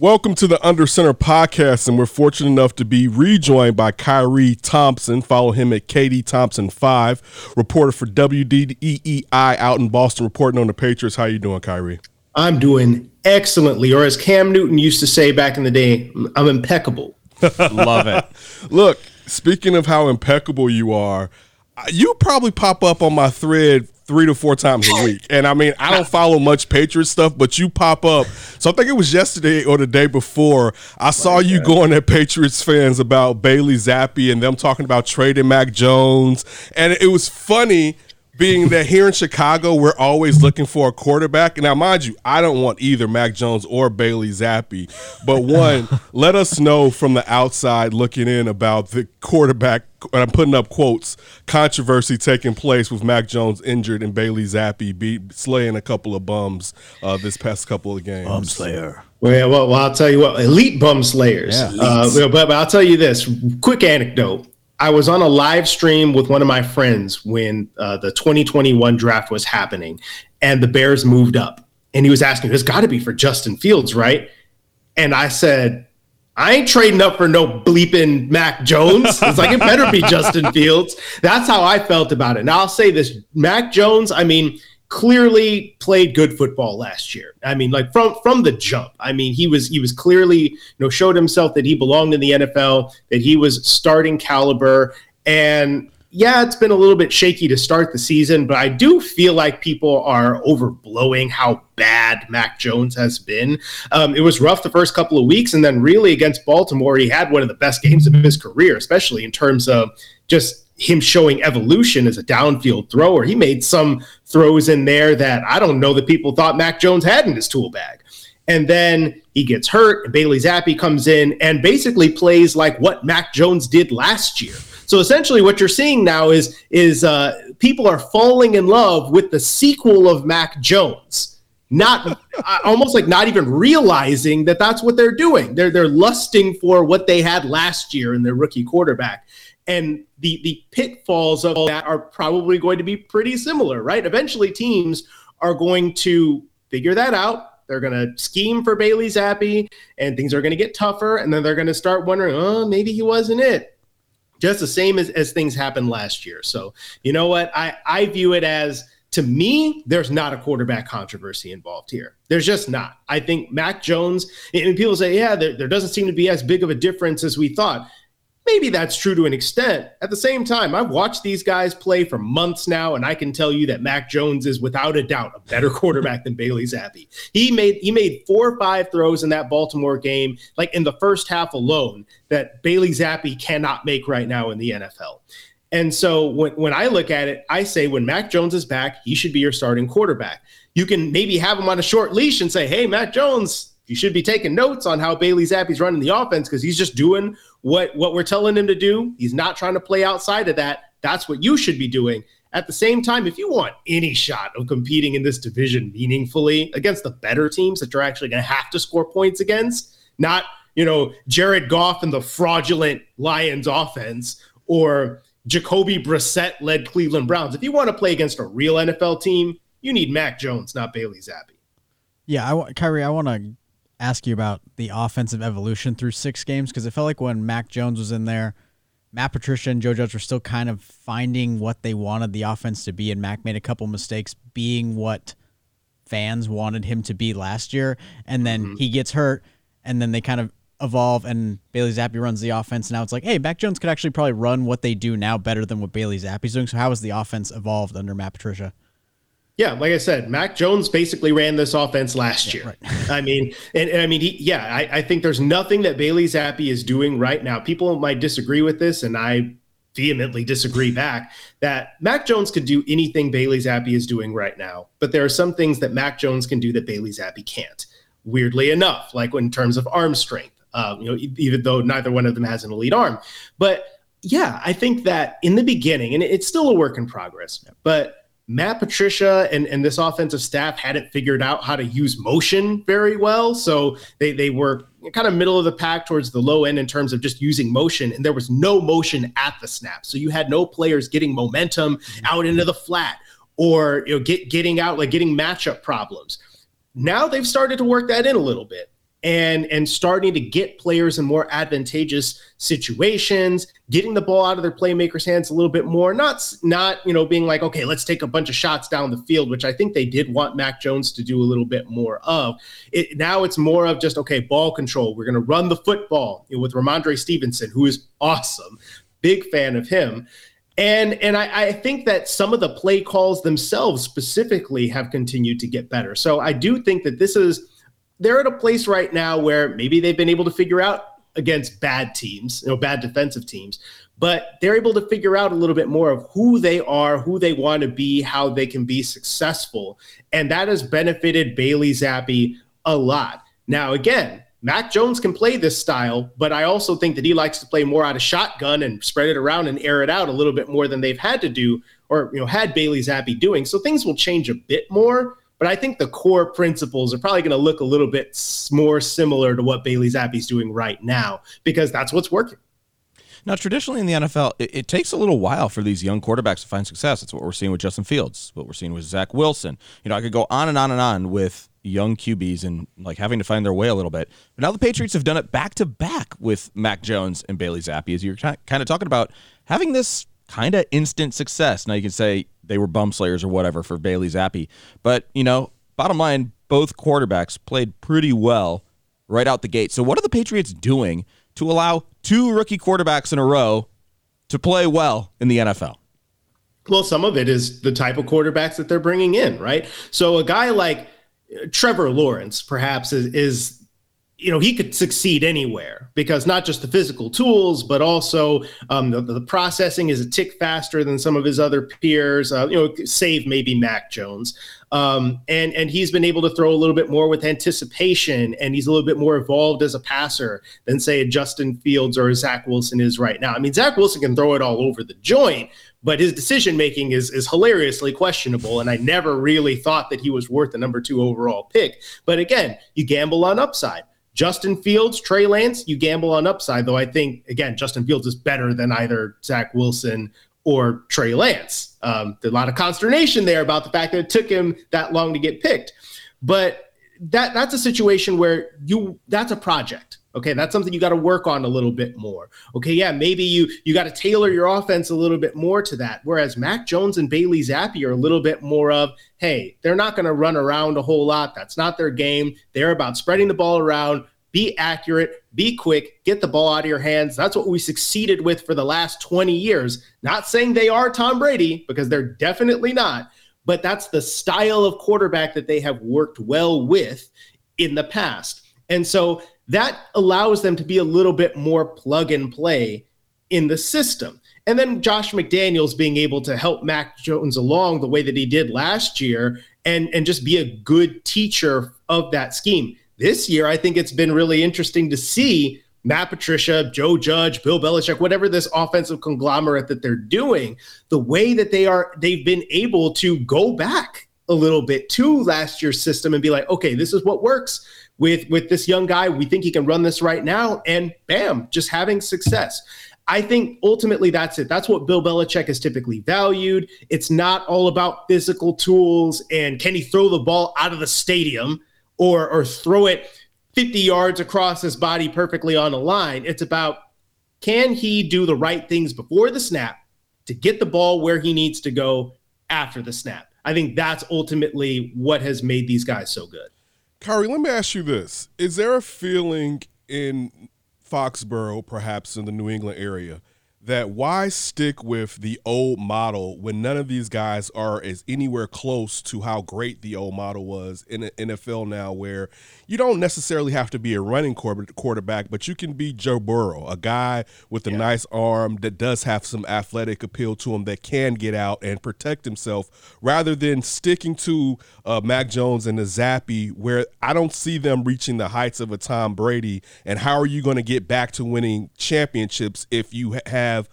Welcome to the Under Center podcast, and we're fortunate enough to be rejoined by Khari Thompson. Follow him at KD Thompson five, reporter for WEEI out in Boston, reporting on the Patriots. How you doing, Khari? I'm doing excellently, or as Cam Newton used to say back in the day, I'm impeccable. Love it. Look, speaking of how impeccable you are, you probably pop up on my thread three to four times a week. And I mean, I don't follow much Patriot stuff, but you pop up. So I think it was yesterday or the day before. I saw you going at Patriots fans about Bailey Zappe and them talking about trading Mac Jones. And it was funny being that here in Chicago, we're always looking for a quarterback. Now, mind you, I don't want either Mac Jones or Bailey Zappe, But one, let us know from the outside looking in about the quarterback, and I'm putting up quotes, controversy taking place with Mac Jones injured and Bailey Zappe beat, slaying a couple of bums uh, this past couple of games. Bum Slayer. Well, yeah, well, well, I'll tell you what, elite bum slayers. Yeah. Uh, but, but I'll tell you this quick anecdote. I was on a live stream with one of my friends when uh, the 2021 draft was happening, and the Bears moved up. And he was asking, "There's got to be for Justin Fields, right?" And I said, "I ain't trading up for no bleeping Mac Jones. It's like it better be Justin Fields." That's how I felt about it. Now I'll say this: Mac Jones. I mean, clearly played good football last year. I mean, like from from the jump. I mean, he was he was clearly you know showed himself that he belonged in the NFL, that he was starting caliber, and yeah, it's been a little bit shaky to start the season, but I do feel like people are overblowing how bad Mac Jones has been. Um, it was rough the first couple of weeks, and then really against Baltimore, he had one of the best games of his career, especially in terms of just him showing evolution as a downfield thrower. He made some throws in there that I don't know that people thought Mac Jones had in his tool bag. And then he gets hurt, and Bailey Zappe comes in and basically plays like what Mac Jones did last year. So essentially, what you're seeing now is is uh, people are falling in love with the sequel of Mac Jones, not almost like not even realizing that that's what they're doing. They're they're lusting for what they had last year in their rookie quarterback, and the the pitfalls of all that are probably going to be pretty similar, right? Eventually, teams are going to figure that out. They're going to scheme for Bailey Zappe, and things are going to get tougher. And then they're going to start wondering, oh, maybe he wasn't it just the same as, as things happened last year. So, you know what? I, I view it as to me, there's not a quarterback controversy involved here. There's just not. I think Mac Jones, and people say, yeah, there, there doesn't seem to be as big of a difference as we thought. Maybe that's true to an extent. At the same time, I've watched these guys play for months now, and I can tell you that Mac Jones is without a doubt a better quarterback than Bailey Zappe. He made he made four or five throws in that Baltimore game, like in the first half alone, that Bailey Zappe cannot make right now in the NFL. And so when, when I look at it, I say when Mac Jones is back, he should be your starting quarterback. You can maybe have him on a short leash and say, hey, Mac Jones, you should be taking notes on how Bailey Zappe's running the offense because he's just doing what what we're telling him to do. He's not trying to play outside of that. That's what you should be doing. At the same time, if you want any shot of competing in this division meaningfully against the better teams that you're actually going to have to score points against, not you know Jared Goff and the fraudulent Lions offense or Jacoby Brissett led Cleveland Browns. If you want to play against a real NFL team, you need Mac Jones, not Bailey Zappe. Yeah, I want Khari. I want to ask you about the offensive evolution through six games because it felt like when Mac Jones was in there, Matt Patricia and Joe Judge were still kind of finding what they wanted the offense to be, and Mac made a couple mistakes being what fans wanted him to be last year. And then mm-hmm. he gets hurt, and then they kind of evolve, and Bailey Zappe runs the offense. Now it's like, hey, Mac Jones could actually probably run what they do now better than what Bailey Zappe's doing. So how has the offense evolved under Matt Patricia? Yeah, like I said, Mac Jones basically ran this offense last year. right. I mean, and, and, I mean, he, yeah, I, I think there's nothing that Bailey Zappe is doing right now. People might disagree with this, and I vehemently disagree back that Mac Jones could do anything Bailey Zappe is doing right now, but there are some things that Mac Jones can do that Bailey Zappe can't. Weirdly enough, like in terms of arm strength, um, you know, even though neither one of them has an elite arm, but yeah, I think that in the beginning, and it's still a work in progress, but Matt Patricia and, and this offensive staff hadn't figured out how to use motion very well. So they, they were kind of middle of the pack towards the low end in terms of just using motion. And there was no motion at the snap. So you had no players getting momentum out into the flat or you know get getting out like getting matchup problems. Now they've started to work that in a little bit and and starting to get players in more advantageous situations getting the ball out of their playmakers hands a little bit more not not you know being like okay let's take a bunch of shots down the field which i think they did want mac jones to do a little bit more of. It now it's more of just okay ball control. We're going to run the football you know, with Rhamondre Stevenson who is awesome. Big fan of him. And and I, I, think that some of the play calls themselves specifically have continued to get better. So I do think that this is they're at a place right now where maybe they've been able to figure out against bad teams, you know, bad defensive teams, but they're able to figure out a little bit more of who they are, who they want to be, how they can be successful. And that has benefited Bailey Zappe a lot. Now, again, Mac Jones can play this style, but I also think that he likes to play more out of shotgun and spread it around and air it out a little bit more than they've had to do or you know had Bailey Zappe doing. So things will change a bit more. But I think the core principles are probably going to look a little bit more similar to what Bailey Zappe's doing right now because that's what's working. Now, traditionally in the NFL, it, it, takes a little while for these young quarterbacks to find success. That's what we're seeing with Justin Fields, what we're seeing with Zach Wilson. You know, I could go on and on and on with young QBs and like having to find their way a little bit. But now the Patriots have done it back to back with Mac Jones and Bailey Zappe, as you're kind of talking about having this kind of instant success. Now you can say they were bum slayers or whatever for Bailey Zappe, but you know, bottom line, both quarterbacks played pretty well right out the gate. So what are the Patriots doing to allow two rookie quarterbacks in a row to play well in the NFL? Well, some of it is the type of quarterbacks that they're bringing in, right? So a guy like Trevor Lawrence, perhaps, is, is you know he could succeed anywhere because not just the physical tools but also um, the, the, processing is a tick faster than some of his other peers uh, you know save maybe mac jones. Um, and and he's been able to throw a little bit more with anticipation and he's a little bit more evolved as a passer than say a justin fields or a zach wilson is right now. I mean zach wilson can throw it all over the joint but his decision making is is hilariously questionable and i never really thought that he was worth the number two overall pick. But again you gamble on upside Justin Fields, Trey Lance, you gamble on upside, though I think, again, Justin Fields is better than either Zach Wilson or Trey Lance. Um, there's a lot of consternation there about the fact that it took him that long to get picked. But that that's a situation where you that's a project. Okay, that's something you got to work on a little bit more. Okay, yeah, maybe you you got to tailor your offense a little bit more to that. Whereas Mac Jones and Bailey Zappe are a little bit more of, hey, they're not going to run around a whole lot. That's not their game. They're about spreading the ball around, be accurate, be quick, get the ball out of your hands. That's what we succeeded with for the last 20 years. Not saying they are Tom Brady because they're definitely not, but that's the style of quarterback that they have worked well with in the past. And so that allows them to be a little bit more plug and play in the system. And then Josh McDaniels being able to help Mac Jones along the way that he did last year and, and just be a good teacher of that scheme. This year, I think it's been really interesting to see Matt Patricia, Joe Judge, Bill Belichick, whatever this offensive conglomerate that they're doing, the way that they are, they've been able to go back a little bit to last year's system and be like, okay, this is what works with with this young guy. We think he can run this right now, and bam, just having success. I think ultimately that's it. That's what Bill Belichick is typically valued. It's not all about physical tools and can he throw the ball out of the stadium or or throw it 50 yards across his body perfectly on a line. It's about can he do the right things before the snap to get the ball where he needs to go after the snap? I think that's ultimately what has made these guys so good. Khari, let me ask you this. Is there a feeling in Foxborough, perhaps in the New England area, that why stick with the old model when none of these guys are as anywhere close to how great the old model was in the NFL now, where you don't necessarily have to be a running quarterback, but you can be Joe Burrow, a guy with a yeah. nice arm that does have some athletic appeal to him that can get out and protect himself, rather than sticking to uh, Mac Jones and the Zappe, where I don't see them reaching the heights of a Tom Brady. And how are you going to get back to winning championships if you have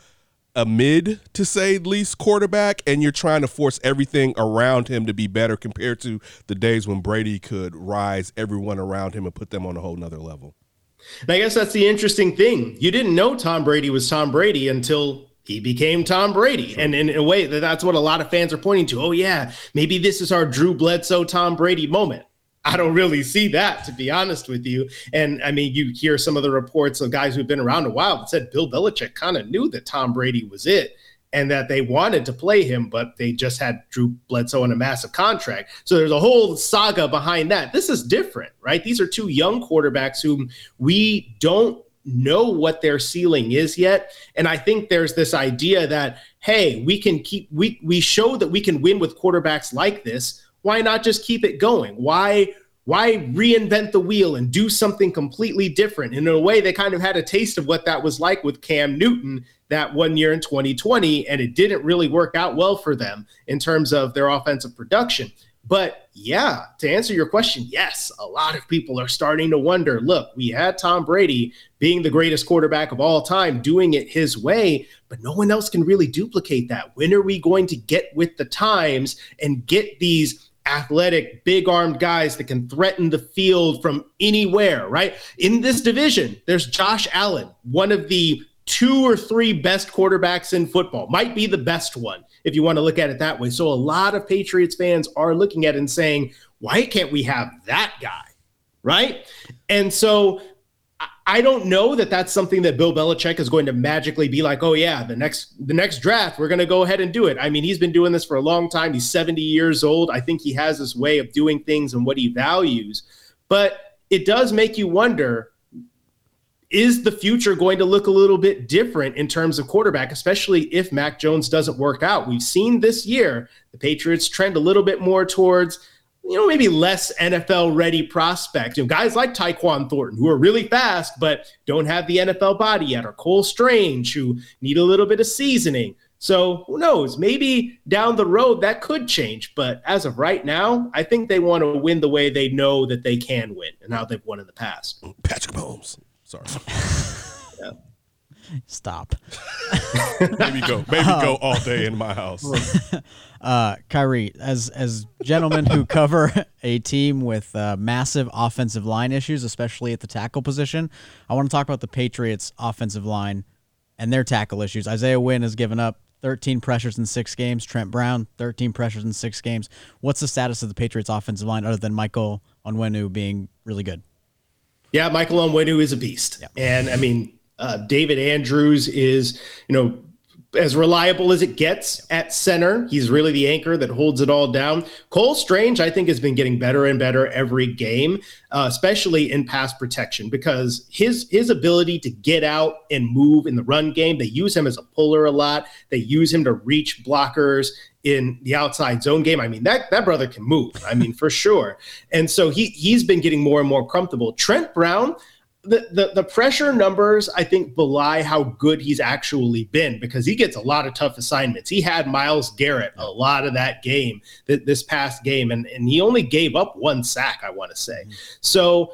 a mid to say least quarterback and you're trying to force everything around him to be better compared to the days when Brady could rise everyone around him and put them on a whole nother level. And I guess that's the interesting thing. You didn't know Tom Brady was Tom Brady until he became Tom Brady. And in a way, that's what a lot of fans are pointing to. Oh, yeah, maybe this is our Drew Bledsoe Tom Brady moment. I don't really see that, to be honest with you. And I mean, you hear some of the reports of guys who've been around a while that said Bill Belichick kind of knew that Tom Brady was it and that they wanted to play him, but they just had Drew Bledsoe on a massive contract. So there's a whole saga behind that. This is different, right? These are two young quarterbacks whom we don't know what their ceiling is yet. And I think there's this idea that, hey, we can keep we we show that we can win with quarterbacks like this why not just keep it going? Why why reinvent the wheel and do something completely different? And in a way, they kind of had a taste of what that was like with Cam Newton that one year in 2020, and it didn't really work out well for them in terms of their offensive production. But yeah, to answer your question, yes, a lot of people are starting to wonder look, we had Tom Brady being the greatest quarterback of all time, doing it his way, but no one else can really duplicate that. When are we going to get with the times and get these? Athletic, big armed guys that can threaten the field from anywhere, right? In this division, there's Josh Allen, one of the two or three best quarterbacks in football, might be the best one if you want to look at it that way. So a lot of Patriots fans are looking at it and saying, why can't we have that guy? Right. And so I don't know that that's something that Bill Belichick is going to magically be like, oh yeah, the next the next draft we're going to go ahead and do it. I mean, he's been doing this for a long time. He's 70 years old. I think he has this way of doing things and what he values. But it does make you wonder is the future going to look a little bit different in terms of quarterback, especially if Mac Jones doesn't work out? We've seen this year the Patriots trend a little bit more towards you know, maybe less NFL ready prospect. You know, guys like Tyquan Thornton, who are really fast, but don't have the NFL body yet, or Cole Strange, who need a little bit of seasoning. So who knows? Maybe down the road that could change. But as of right now, I think they want to win the way they know that they can win and how they've won in the past. Patrick Mahomes. Sorry. yeah. Stop. maybe go. Maybe go all day in my house. Uh, Khari, as as gentlemen who cover a team with uh, massive offensive line issues, especially at the tackle position, I want to talk about the Patriots' offensive line and their tackle issues. Isaiah Wynn has given up 13 pressures in six games. Trent Brown, 13 pressures in six games. What's the status of the Patriots' offensive line other than Michael Onwenu being really good? Yeah, Michael Onwenu is a beast, yeah. and I mean. Uh, David Andrews is, you know, as reliable as it gets at center. He's really the anchor that holds it all down. Cole Strange, I think, has been getting better and better every game, uh, especially in pass protection, because his his ability to get out and move in the run game. They use him as a puller a lot. They use him to reach blockers in the outside zone game. I mean, that that brother can move. I mean, for sure. And so he he's been getting more and more comfortable. Trent Brown the, the the pressure numbers I think belie how good he's actually been because he gets a lot of tough assignments. He had Myles Garrett a lot of that game th- this past game, and and he only gave up one sack. I want to say mm-hmm. so.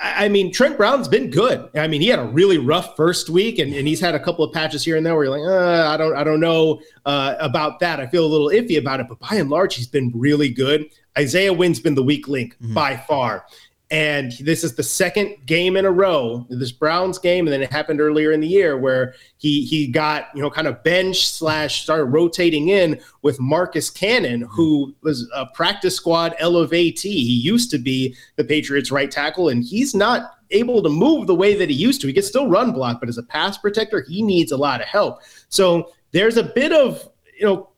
I mean, Trent Brown's been good. I mean, he had a really rough first week, and, and he's had a couple of patches here and there where you're like, uh, I don't, I don't know uh, about that. I feel a little iffy about it, but by and large, he's been really good. Isaiah Wynn's been the weak link mm-hmm. by far And this is the second game in a row, this Browns game, and then it happened earlier in the year where he he got you know kind of bench slash started rotating in with Marcus Cannon, who was a practice squad elevatee. He used to be the Patriots' right tackle, and he's not able to move the way that he used to. He can still run block, but as a pass protector, he needs a lot of help. So there's a bit of you know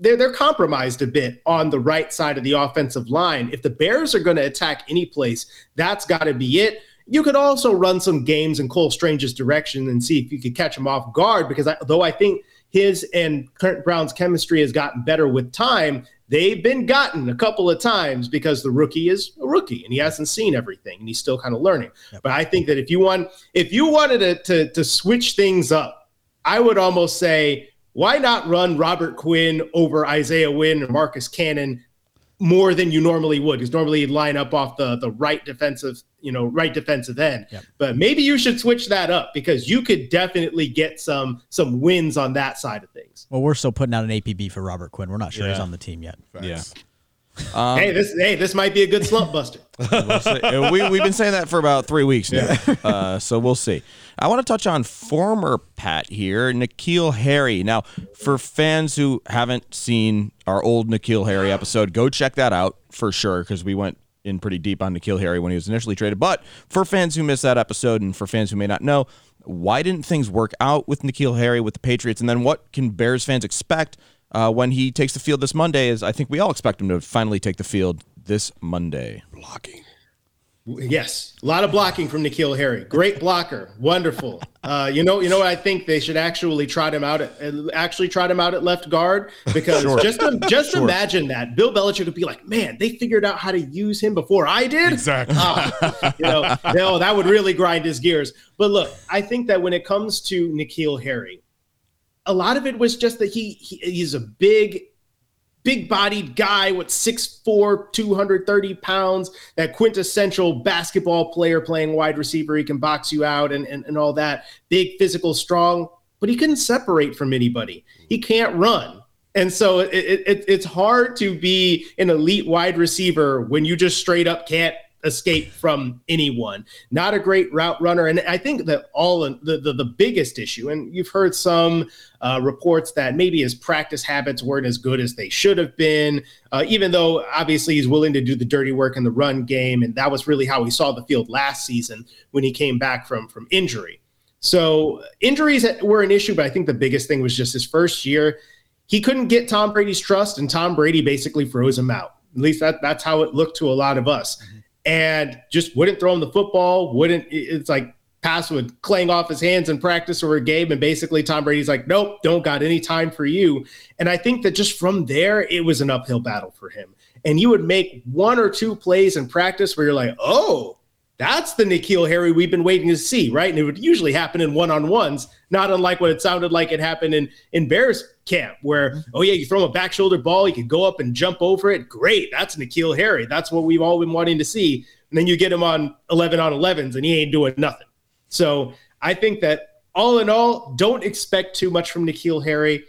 they're they're compromised a bit on the right side of the offensive line. If the Bears are going to attack any place, that's got to be it. You could also run some games in Cole Strange's direction and see if you could catch him off guard. Because I, though I think his and Kurt Brown's chemistry has gotten better with time, they've been gotten a couple of times because the rookie is a rookie and he hasn't seen everything and he's still kind of learning. Yep. But I think that if you want, if you wanted to, to to switch things up, I would almost say why not run Robert Quinn over Isaiah Wynn or Marcus Cannon more than you normally would? Because normally you'd line up off the the right defensive, you know, right defensive end. Yep. But maybe you should switch that up because you could definitely get some some wins on that side of things. Well, we're still putting out an APB for Robert Quinn. We're not sure yeah. he's on the team yet. Facts. Yeah. Um, hey, this hey, this might be a good slump buster. we'll we, we've been saying that for about three weeks now, uh, so we'll see. I want to touch on former Pat here, N'Keal Harry. Now, for fans who haven't seen our old N'Keal Harry episode, go check that out for sure because we went in pretty deep on N'Keal Harry when he was initially traded. But for fans who missed that episode and for fans who may not know, why didn't things work out with N'Keal Harry with the Patriots? And then what can Bears fans expect uh, when he takes the field this Monday? Is I think we all expect him to finally take the field this Monday. Blocking. Yes, a lot of blocking from N'Keal Harry. Great blocker, wonderful. Uh, you know, you know, I think they should actually trot him out at actually trot him out at left guard because sure. just just sure. imagine that Bill Belichick would be like, man, they figured out how to use him before I did. Exactly. Uh, you know, no, that would really grind his gears. But look, I think that when it comes to N'Keal Harry, a lot of it was just that he, he he's a big big bodied guy with 6'4, 230 pounds, that quintessential basketball player playing wide receiver. He can box you out and, and, and all that. Big, physical, strong, but he couldn't separate from anybody. He can't run. And so it, it, it's hard to be an elite wide receiver when you just straight up can't escape from anyone. Not a great route runner. And I think that all the, the, the biggest issue, and you've heard some uh, reports that maybe his practice habits weren't as good as they should have been, uh, even though obviously he's willing to do the dirty work in the run game. And that was really how we saw the field last season when he came back from, from injury. So injuries were an issue, but I think the biggest thing was just his first year. He couldn't get Tom Brady's trust, and Tom Brady basically froze him out. At least that, that's how it looked to a lot of us. And just wouldn't throw him the football. Wouldn't it's like pass would clang off his hands in practice or a game, and basically Tom Brady's like, nope, don't got any time for you. And I think that just from there, it was an uphill battle for him. And you would make one or two plays in practice where you're like, oh, that's the N'Keal Harry we've been waiting to see, right? And it would usually happen in one-on-ones, not unlike what it sounded like it happened in in Bears camp, where mm-hmm. oh yeah, you throw him a back shoulder ball, you can go up and jump over it. Great, that's N'Keal Harry. That's what we've all been wanting to see. And then you get him on 11 on 11s, and he ain't doing nothing. So I think that all in all, don't expect too much from N'Keal Harry.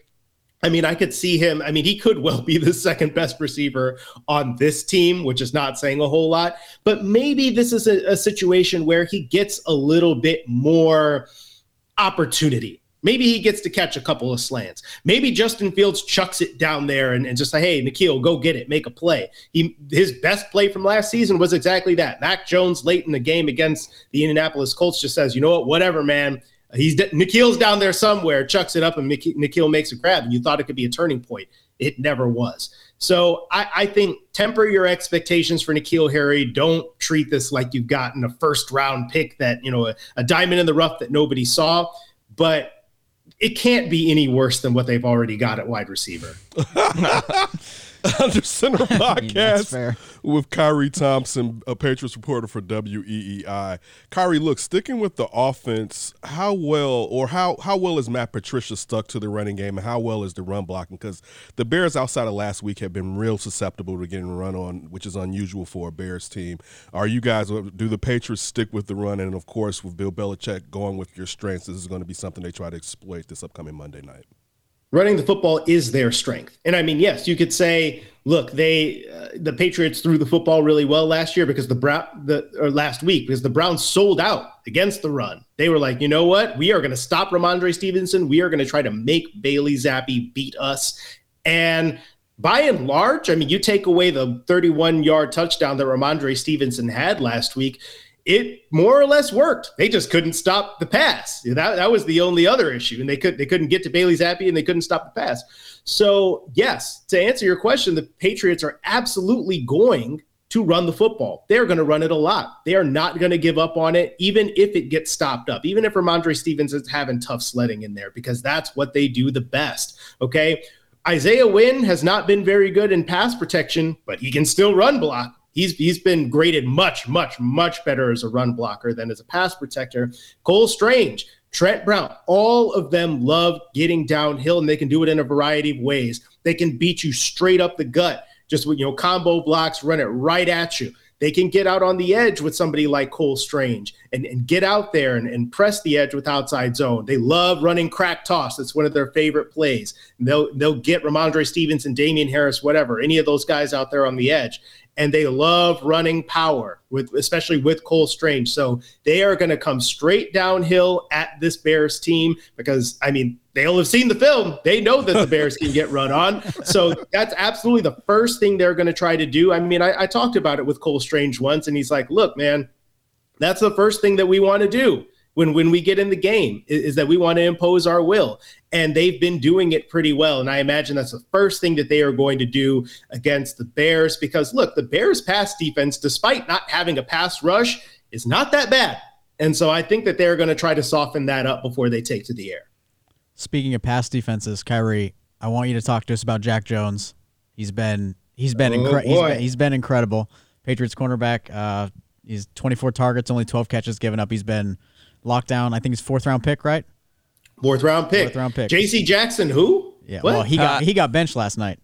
I mean, I could see him. I mean, he could well be the second best receiver on this team, which is not saying a whole lot. But maybe this is a, a situation where he gets a little bit more opportunity. Maybe he gets to catch a couple of slants. Maybe Justin Fields chucks it down there and, and just say, hey, N'Keal, go get it, make a play. He his best play from last season was exactly that. Mac Jones late in the game against the Indianapolis Colts just says, you know what, whatever, man. He's N'Keal's down there somewhere, chucks it up, and N'Keal makes a grab. And you thought it could be a turning point. It never was. So I, I, think temper your expectations for N'Keal Harry. Don't treat this like you've gotten a first round pick that, you know, a, a diamond in the rough that nobody saw. But it can't be any worse than what they've already got at wide receiver. Under Center podcast with Khari Thompson, a Patriots reporter for WEEI. Khari, look, sticking with the offense, how well or how how well is Matt Patricia stuck to the running game, and how well is the run blocking? Because the Bears, outside of last week, have been real susceptible to getting run on, which is unusual for a Bears team. Are you guys do the Patriots stick with the run, and of course, with Bill Belichick going with your strengths, this is going to be something they try to exploit this upcoming Monday night. Running the football is their strength. And I mean, yes, you could say, look, they uh, the Patriots threw the football really well last year because the Brown the or last week because the Browns sold out against the run. They were like, you know what? We are going to stop Rhamondre Stevenson. We are going to try to make Bailey Zappe beat us. And by and large, I mean, you take away the 31 yard touchdown that Rhamondre Stevenson had last week, it more or less worked. They just couldn't stop the pass. That, that was the only other issue. And they could they couldn't get to Bailey Zappe and they couldn't stop the pass. So, yes, to answer your question, the Patriots are absolutely going to run the football. They're going to run it a lot. They are not going to give up on it, even if it gets stopped up, even if Rhamondre Stevens is having tough sledding in there, because that's what they do the best. Okay. Isaiah Wynn has not been very good in pass protection, but he can still run block. He's he's been graded much, much, much better as a run blocker than as a pass protector. Cole Strange, Trent Brown, all of them love getting downhill, and they can do it in a variety of ways. They can beat you straight up the gut, just with you know combo blocks, run it right at you. They can get out on the edge with somebody like Cole Strange and, and get out there and, and press the edge with outside zone. They love running crack toss. That's one of their favorite plays. they'll they'll get Rhamondre Stevenson, Damien Harris, whatever, any of those guys out there on the edge and they love running power with especially with Cole Strange. So they are going to come straight downhill at this Bears team because I mean they'll have seen the film. They know that the Bears can get run on. So that's absolutely the first thing they're going to try to do. I mean, I, I talked about it with Cole Strange once, and he's like, "Look, man, that's the first thing that we want to do." When when we get in the game is, is, that we want to impose our will. And they've been doing it pretty well. And i imagine that's the first thing that they are going to do against the bears because look the bears pass defense despite not having a pass rush is not that bad. And so i think that they're going to try to soften that up before they take to the air. Speaking of pass defenses khari i want you to talk to us about jack jones. He's been he's been, oh, incre- he's been, he's been incredible. Patriots cornerback uh he's 24 targets only 12 catches given up. He's been lockdown. I think it's fourth round pick, right? Fourth round pick. Fourth round pick. J.C. Jackson, who? Yeah. What? Well, he got uh, he got benched last night.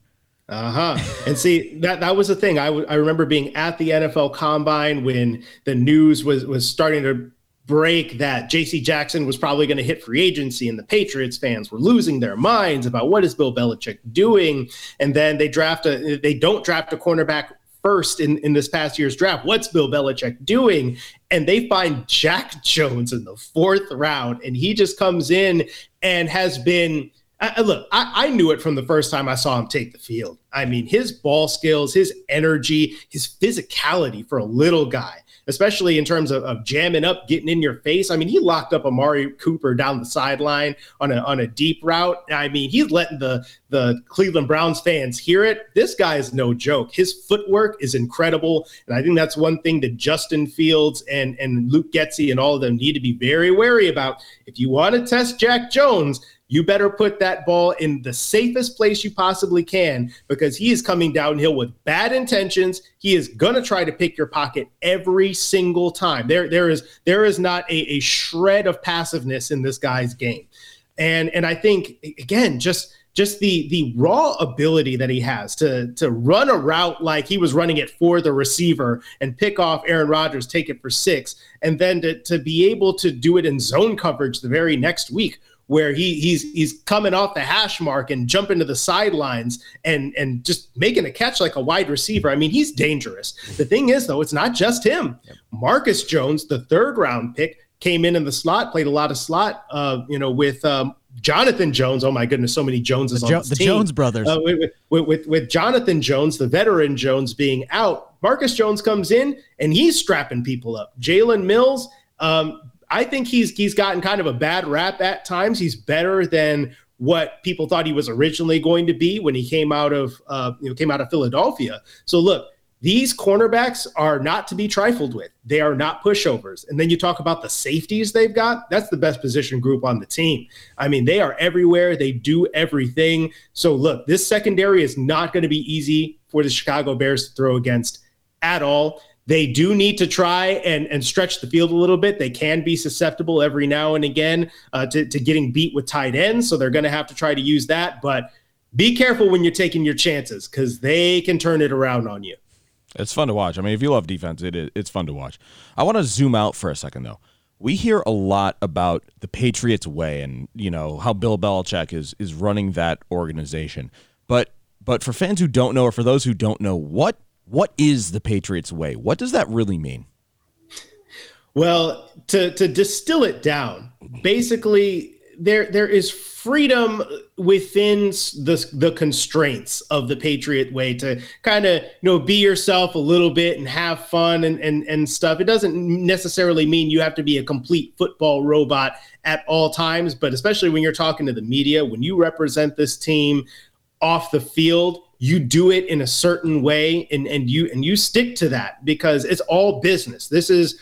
Uh huh. and see that that was the thing. I, w- I remember being at the NFL Combine when the news was was starting to break that J.C. Jackson was probably going to hit free agency, and the Patriots fans were losing their minds about what is Bill Belichick doing. And then they draft a they don't draft a cornerback first in, in this past year's draft. What's Bill Belichick doing? And they find Jack Jones in the fourth round, and he just comes in and has been. I, look, I, I knew it from the first time I saw him take the field. I mean, his ball skills, his energy, his physicality for a little guy especially in terms of, of jamming up, getting in your face. I mean, he locked up Amari Cooper down the sideline on a on a deep route. I mean, he's letting the the Cleveland Browns fans hear it. This guy is no joke. His footwork is incredible, and I think that's one thing that Justin Fields and and Luke Getsy and all of them need to be very wary about. If you want to test Jack Jones, you better put that ball in the safest place you possibly can because he is coming downhill with bad intentions. He is going to try to pick your pocket every single time. There, there is there is not a, a shred of passiveness in this guy's game. And and I think again, just just the the raw ability that he has to to run a route like he was running it for the receiver and pick off Aaron Rodgers, take it for six, and then to, to be able to do it in zone coverage the very next week where he he's he's coming off the hash mark and jumping to the sidelines and and just making a catch like a wide receiver. I mean, he's dangerous. The thing is though, it's not just him. Marcus Jones, the third round pick, came in in the slot, played a lot of slot, uh, you know, with um, Jonathan Jones. Oh my goodness, so many Joneses the jo- on this the team. Jones brothers. Uh, with, with, with, with Jonathan Jones, the veteran Jones being out, Marcus Jones comes in and he's strapping people up. Jalen Mills, um, I think he's he's gotten kind of a bad rap at times. He's better than what people thought he was originally going to be when he came out of uh, you know came out of Philadelphia. So look, these cornerbacks are not to be trifled with. They are not pushovers. And then you talk about the safeties they've got. That's the best position group on the team. I mean, they are everywhere. They do everything. So look, this secondary is not going to be easy for the Chicago Bears to throw against at all. They do need to try and, and stretch the field a little bit. They can be susceptible every now and again uh, to, to getting beat with tight ends. So they're going to have to try to use that. But be careful when you're taking your chances because they can turn it around on you. It's fun to watch. I mean, if you love defense, it is, it's fun to watch. I want to zoom out for a second, though. we hear a lot about the Patriots way and you know how Bill Belichick is is running that organization. But but for fans who don't know or for those who don't know, what what is the Patriots way? What does that really mean? Well, to to distill it down, basically there there is freedom within the the constraints of the Patriot way to kind of you know be yourself a little bit and have fun and and and stuff. It doesn't necessarily mean you have to be a complete football robot at all times, but especially when you're talking to the media, when you represent this team off the field, you do it in a certain way and and you and you stick to that because it's all business. This is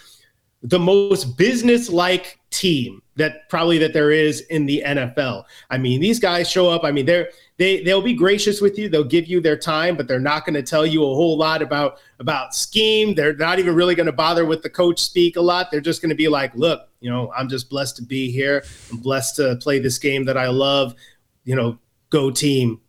the most business like team that probably that there is in the NFL. I mean, these guys show up. I mean, they're they they'll be gracious with you. They'll give you their time, but they're not going to tell you a whole lot about about scheme. They're not even really going to bother with the coach speak a lot. They're just going to be like, "Look, you know, I'm just blessed to be here. I'm blessed to play this game that I love. You know, go team.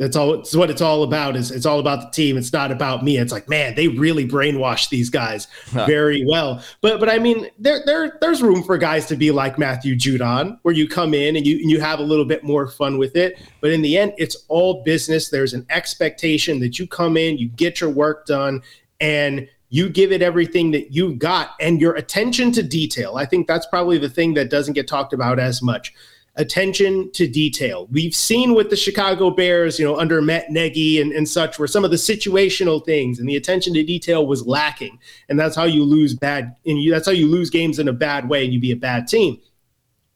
That's all. It's what it's all about. Is it's all about the team. It's not about me. It's like, man, they really brainwash these guys very well. But but I mean, there there there's room for guys to be like Matthew Judon, where you come in and you and you have a little bit more fun with it. But in the end, it's all business. There's an expectation that you come in, you get your work done, and you give it everything that you've got and your attention to detail. I think that's probably the thing that doesn't get talked about as much attention to detail. We've seen with the Chicago Bears, you know, under Matt Nagy and, and such, where some of the situational things and the attention to detail was lacking. And that's how you lose bad, and you, that's how you lose games in a bad way and you be a bad team.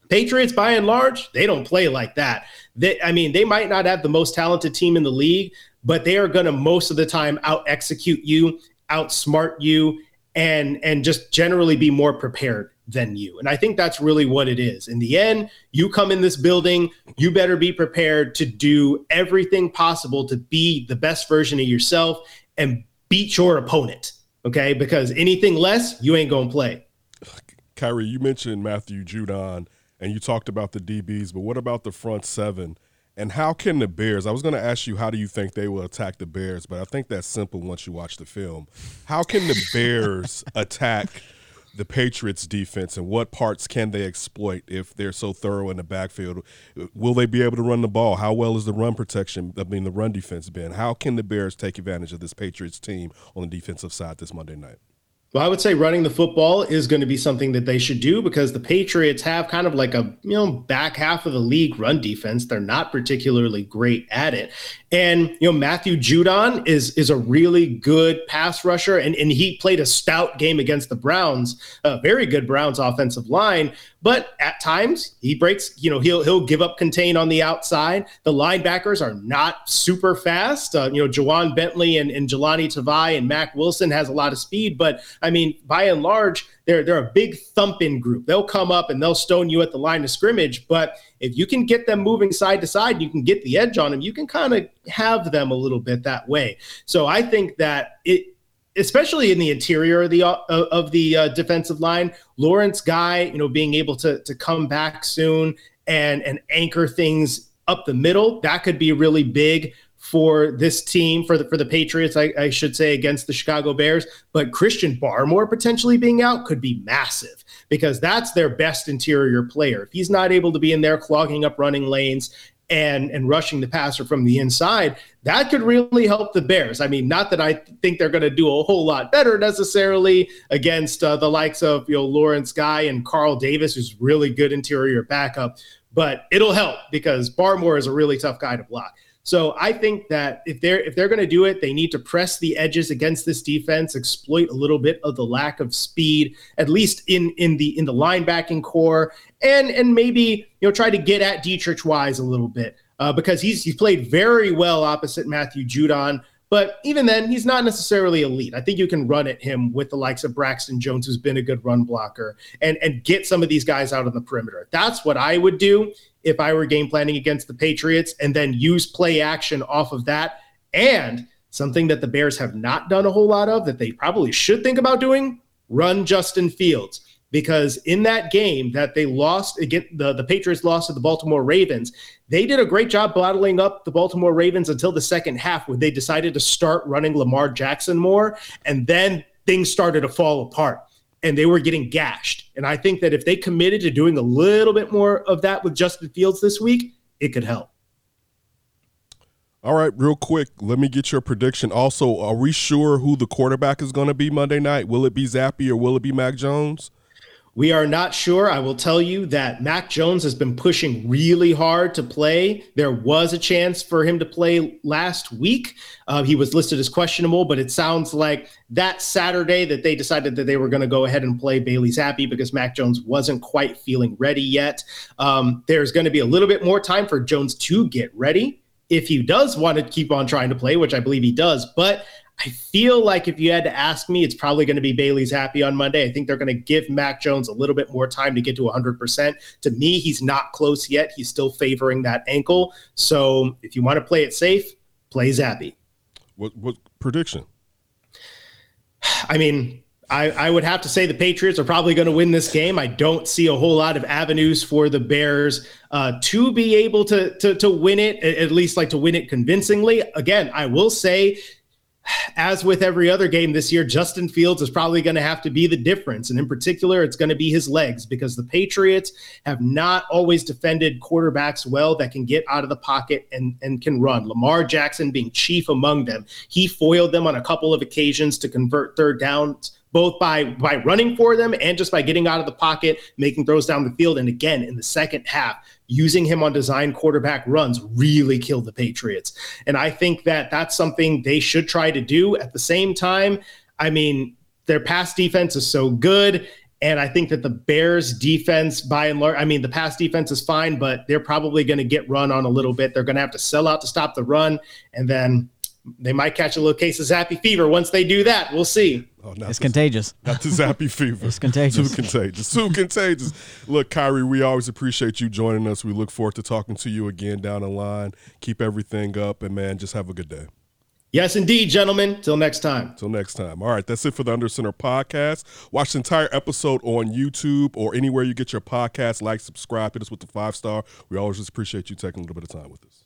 Patriots, by and large, they don't play like that. They, I mean, they might not have the most talented team in the league, but they are going to most of the time out execute you, outsmart you, and and just generally be more prepared than you. And I think that's really what it is. In the end, you come in this building, you better be prepared to do everything possible to be the best version of yourself and beat your opponent. Okay. Because anything less, you ain't going to play. Khari, you mentioned Matthew Judon and you talked about the DBs, but what about the front seven? And how can the Bears? I was going to ask you, how do you think they will attack the Bears? But I think that's simple once you watch the film. How can the Bears attack the Patriots defense and what parts can they exploit if they're so thorough in the backfield? Will they be able to run the ball? How well is the run protection, I mean, the run defense been? How can the Bears take advantage of this Patriots team on the defensive side this Monday night? Well, I would say running the football is going to be something that they should do because the Patriots have kind of like a you know back half of the league run defense. They're not particularly great at it, and you know Matthew Judon is is a really good pass rusher, and and he played a stout game against the Browns, a very good Browns offensive line. But at times he breaks, you know, he'll he'll give up contain on the outside. The linebackers are not super fast. Uh, you know, Ja'Whaun Bentley and, and Jahlani Tavai and Mack Wilson has a lot of speed, but I mean, by and large, they're they're a big thumping group. They'll come up and they'll stone you at the line of scrimmage. But if you can get them moving side to side, you can get the edge on them. You can kind of have them a little bit that way. So I think that it especially in the interior of the uh, of the uh, defensive line. Lawrence Guy, you know, being able to to come back soon and and anchor things up the middle, that could be really big for this team for the for the Patriots, I, I should say, against the Chicago Bears. But Christian Barmore potentially being out could be massive because that's their best interior player. If he's not able to be in there clogging up running lanes and and rushing the passer from the inside, that could really help the Bears. I mean, not that I think they're going to do a whole lot better necessarily against uh, the likes of you know Lawrence Guy and Carl Davis, who's really good interior backup, but it'll help because Barmore is a really tough guy to block. So I think that if they're if they're going to do it, they need to press the edges against this defense, exploit a little bit of the lack of speed, at least in in the in the linebacking core, and and maybe you know try to get at Deatrich Wise a little bit uh, because he's he's played very well opposite Matthew Judon. But even then, he's not necessarily elite. I think you can run at him with the likes of Braxton Jones, who's been a good run blocker, and and get some of these guys out on the perimeter. That's what I would do if I were game planning against the Patriots, and then use play action off of that. And something that the Bears have not done a whole lot of that they probably should think about doing: run Justin Fields because in that game that they lost again the, the patriots lost to the baltimore ravens they did a great job bottling up the baltimore ravens until the second half when they decided to start running lamar jackson more and then things started to fall apart and they were getting gashed. And I think that if they committed to doing a little bit more of that with Justin Fields this week, it could help. All right, real quick, let me get your prediction. Also, are we sure who the quarterback is going to be Monday night? Will it be Zappe or will it be Mac Jones? We are not sure. I will tell you that Mac Jones has been pushing really hard to play. There was a chance for him to play last week. Uh, he was listed as questionable, but it sounds like that Saturday that they decided that they were going to go ahead and play Bailey Zappe because Mac Jones wasn't quite feeling ready yet. Um, there's going to be a little bit more time for Jones to get ready if he does want to keep on trying to play, which I believe he does. But I feel like if you had to ask me, it's probably going to be Bailey Zappe on Monday. I think they're going to give Mac Jones a little bit more time to get to 100%. To me, he's not close yet. He's still favoring that ankle. So if you want to play it safe, play Zappe. What, what prediction? I mean, I, I, would have to say the Patriots are probably going to win this game. I don't see a whole lot of avenues for the Bears uh, to be able to, to to win it, at least like to win it convincingly. Again, I will say as with every other game this year, Justin Fields is probably going to have to be the difference. And in particular, it's going to be his legs because the Patriots have not always defended quarterbacks well that can get out of the pocket and, and can run. Lamar Jackson being chief among them. He foiled them on a couple of occasions to convert third downs both by by running for them and just by getting out of the pocket, making throws down the field. And again, in the second half, using him on design quarterback runs really killed the Patriots. And I think that that's something they should try to do. At the same time, I mean, their pass defense is so good. And I think that the Bears defense, by and large, I mean, the pass defense is fine, but they're probably going to get run on a little bit. They're going to have to sell out to stop the run. And then they might catch a little case of Zappe fever. Once they do that, we'll see. Oh, it's contagious. Not the Zappe fever. it's contagious. Too contagious. Too contagious. Look, Khari, we always appreciate you joining us. We look forward to talking to you again down the line. Keep everything up, and man, just have a good day. Yes, indeed, gentlemen. Till next time. Till next time. All right, that's it for the Under Center podcast. Watch the entire episode on YouTube or anywhere you get your podcast. Like, subscribe, hit us with the five star. We always just appreciate you taking a little bit of time with us.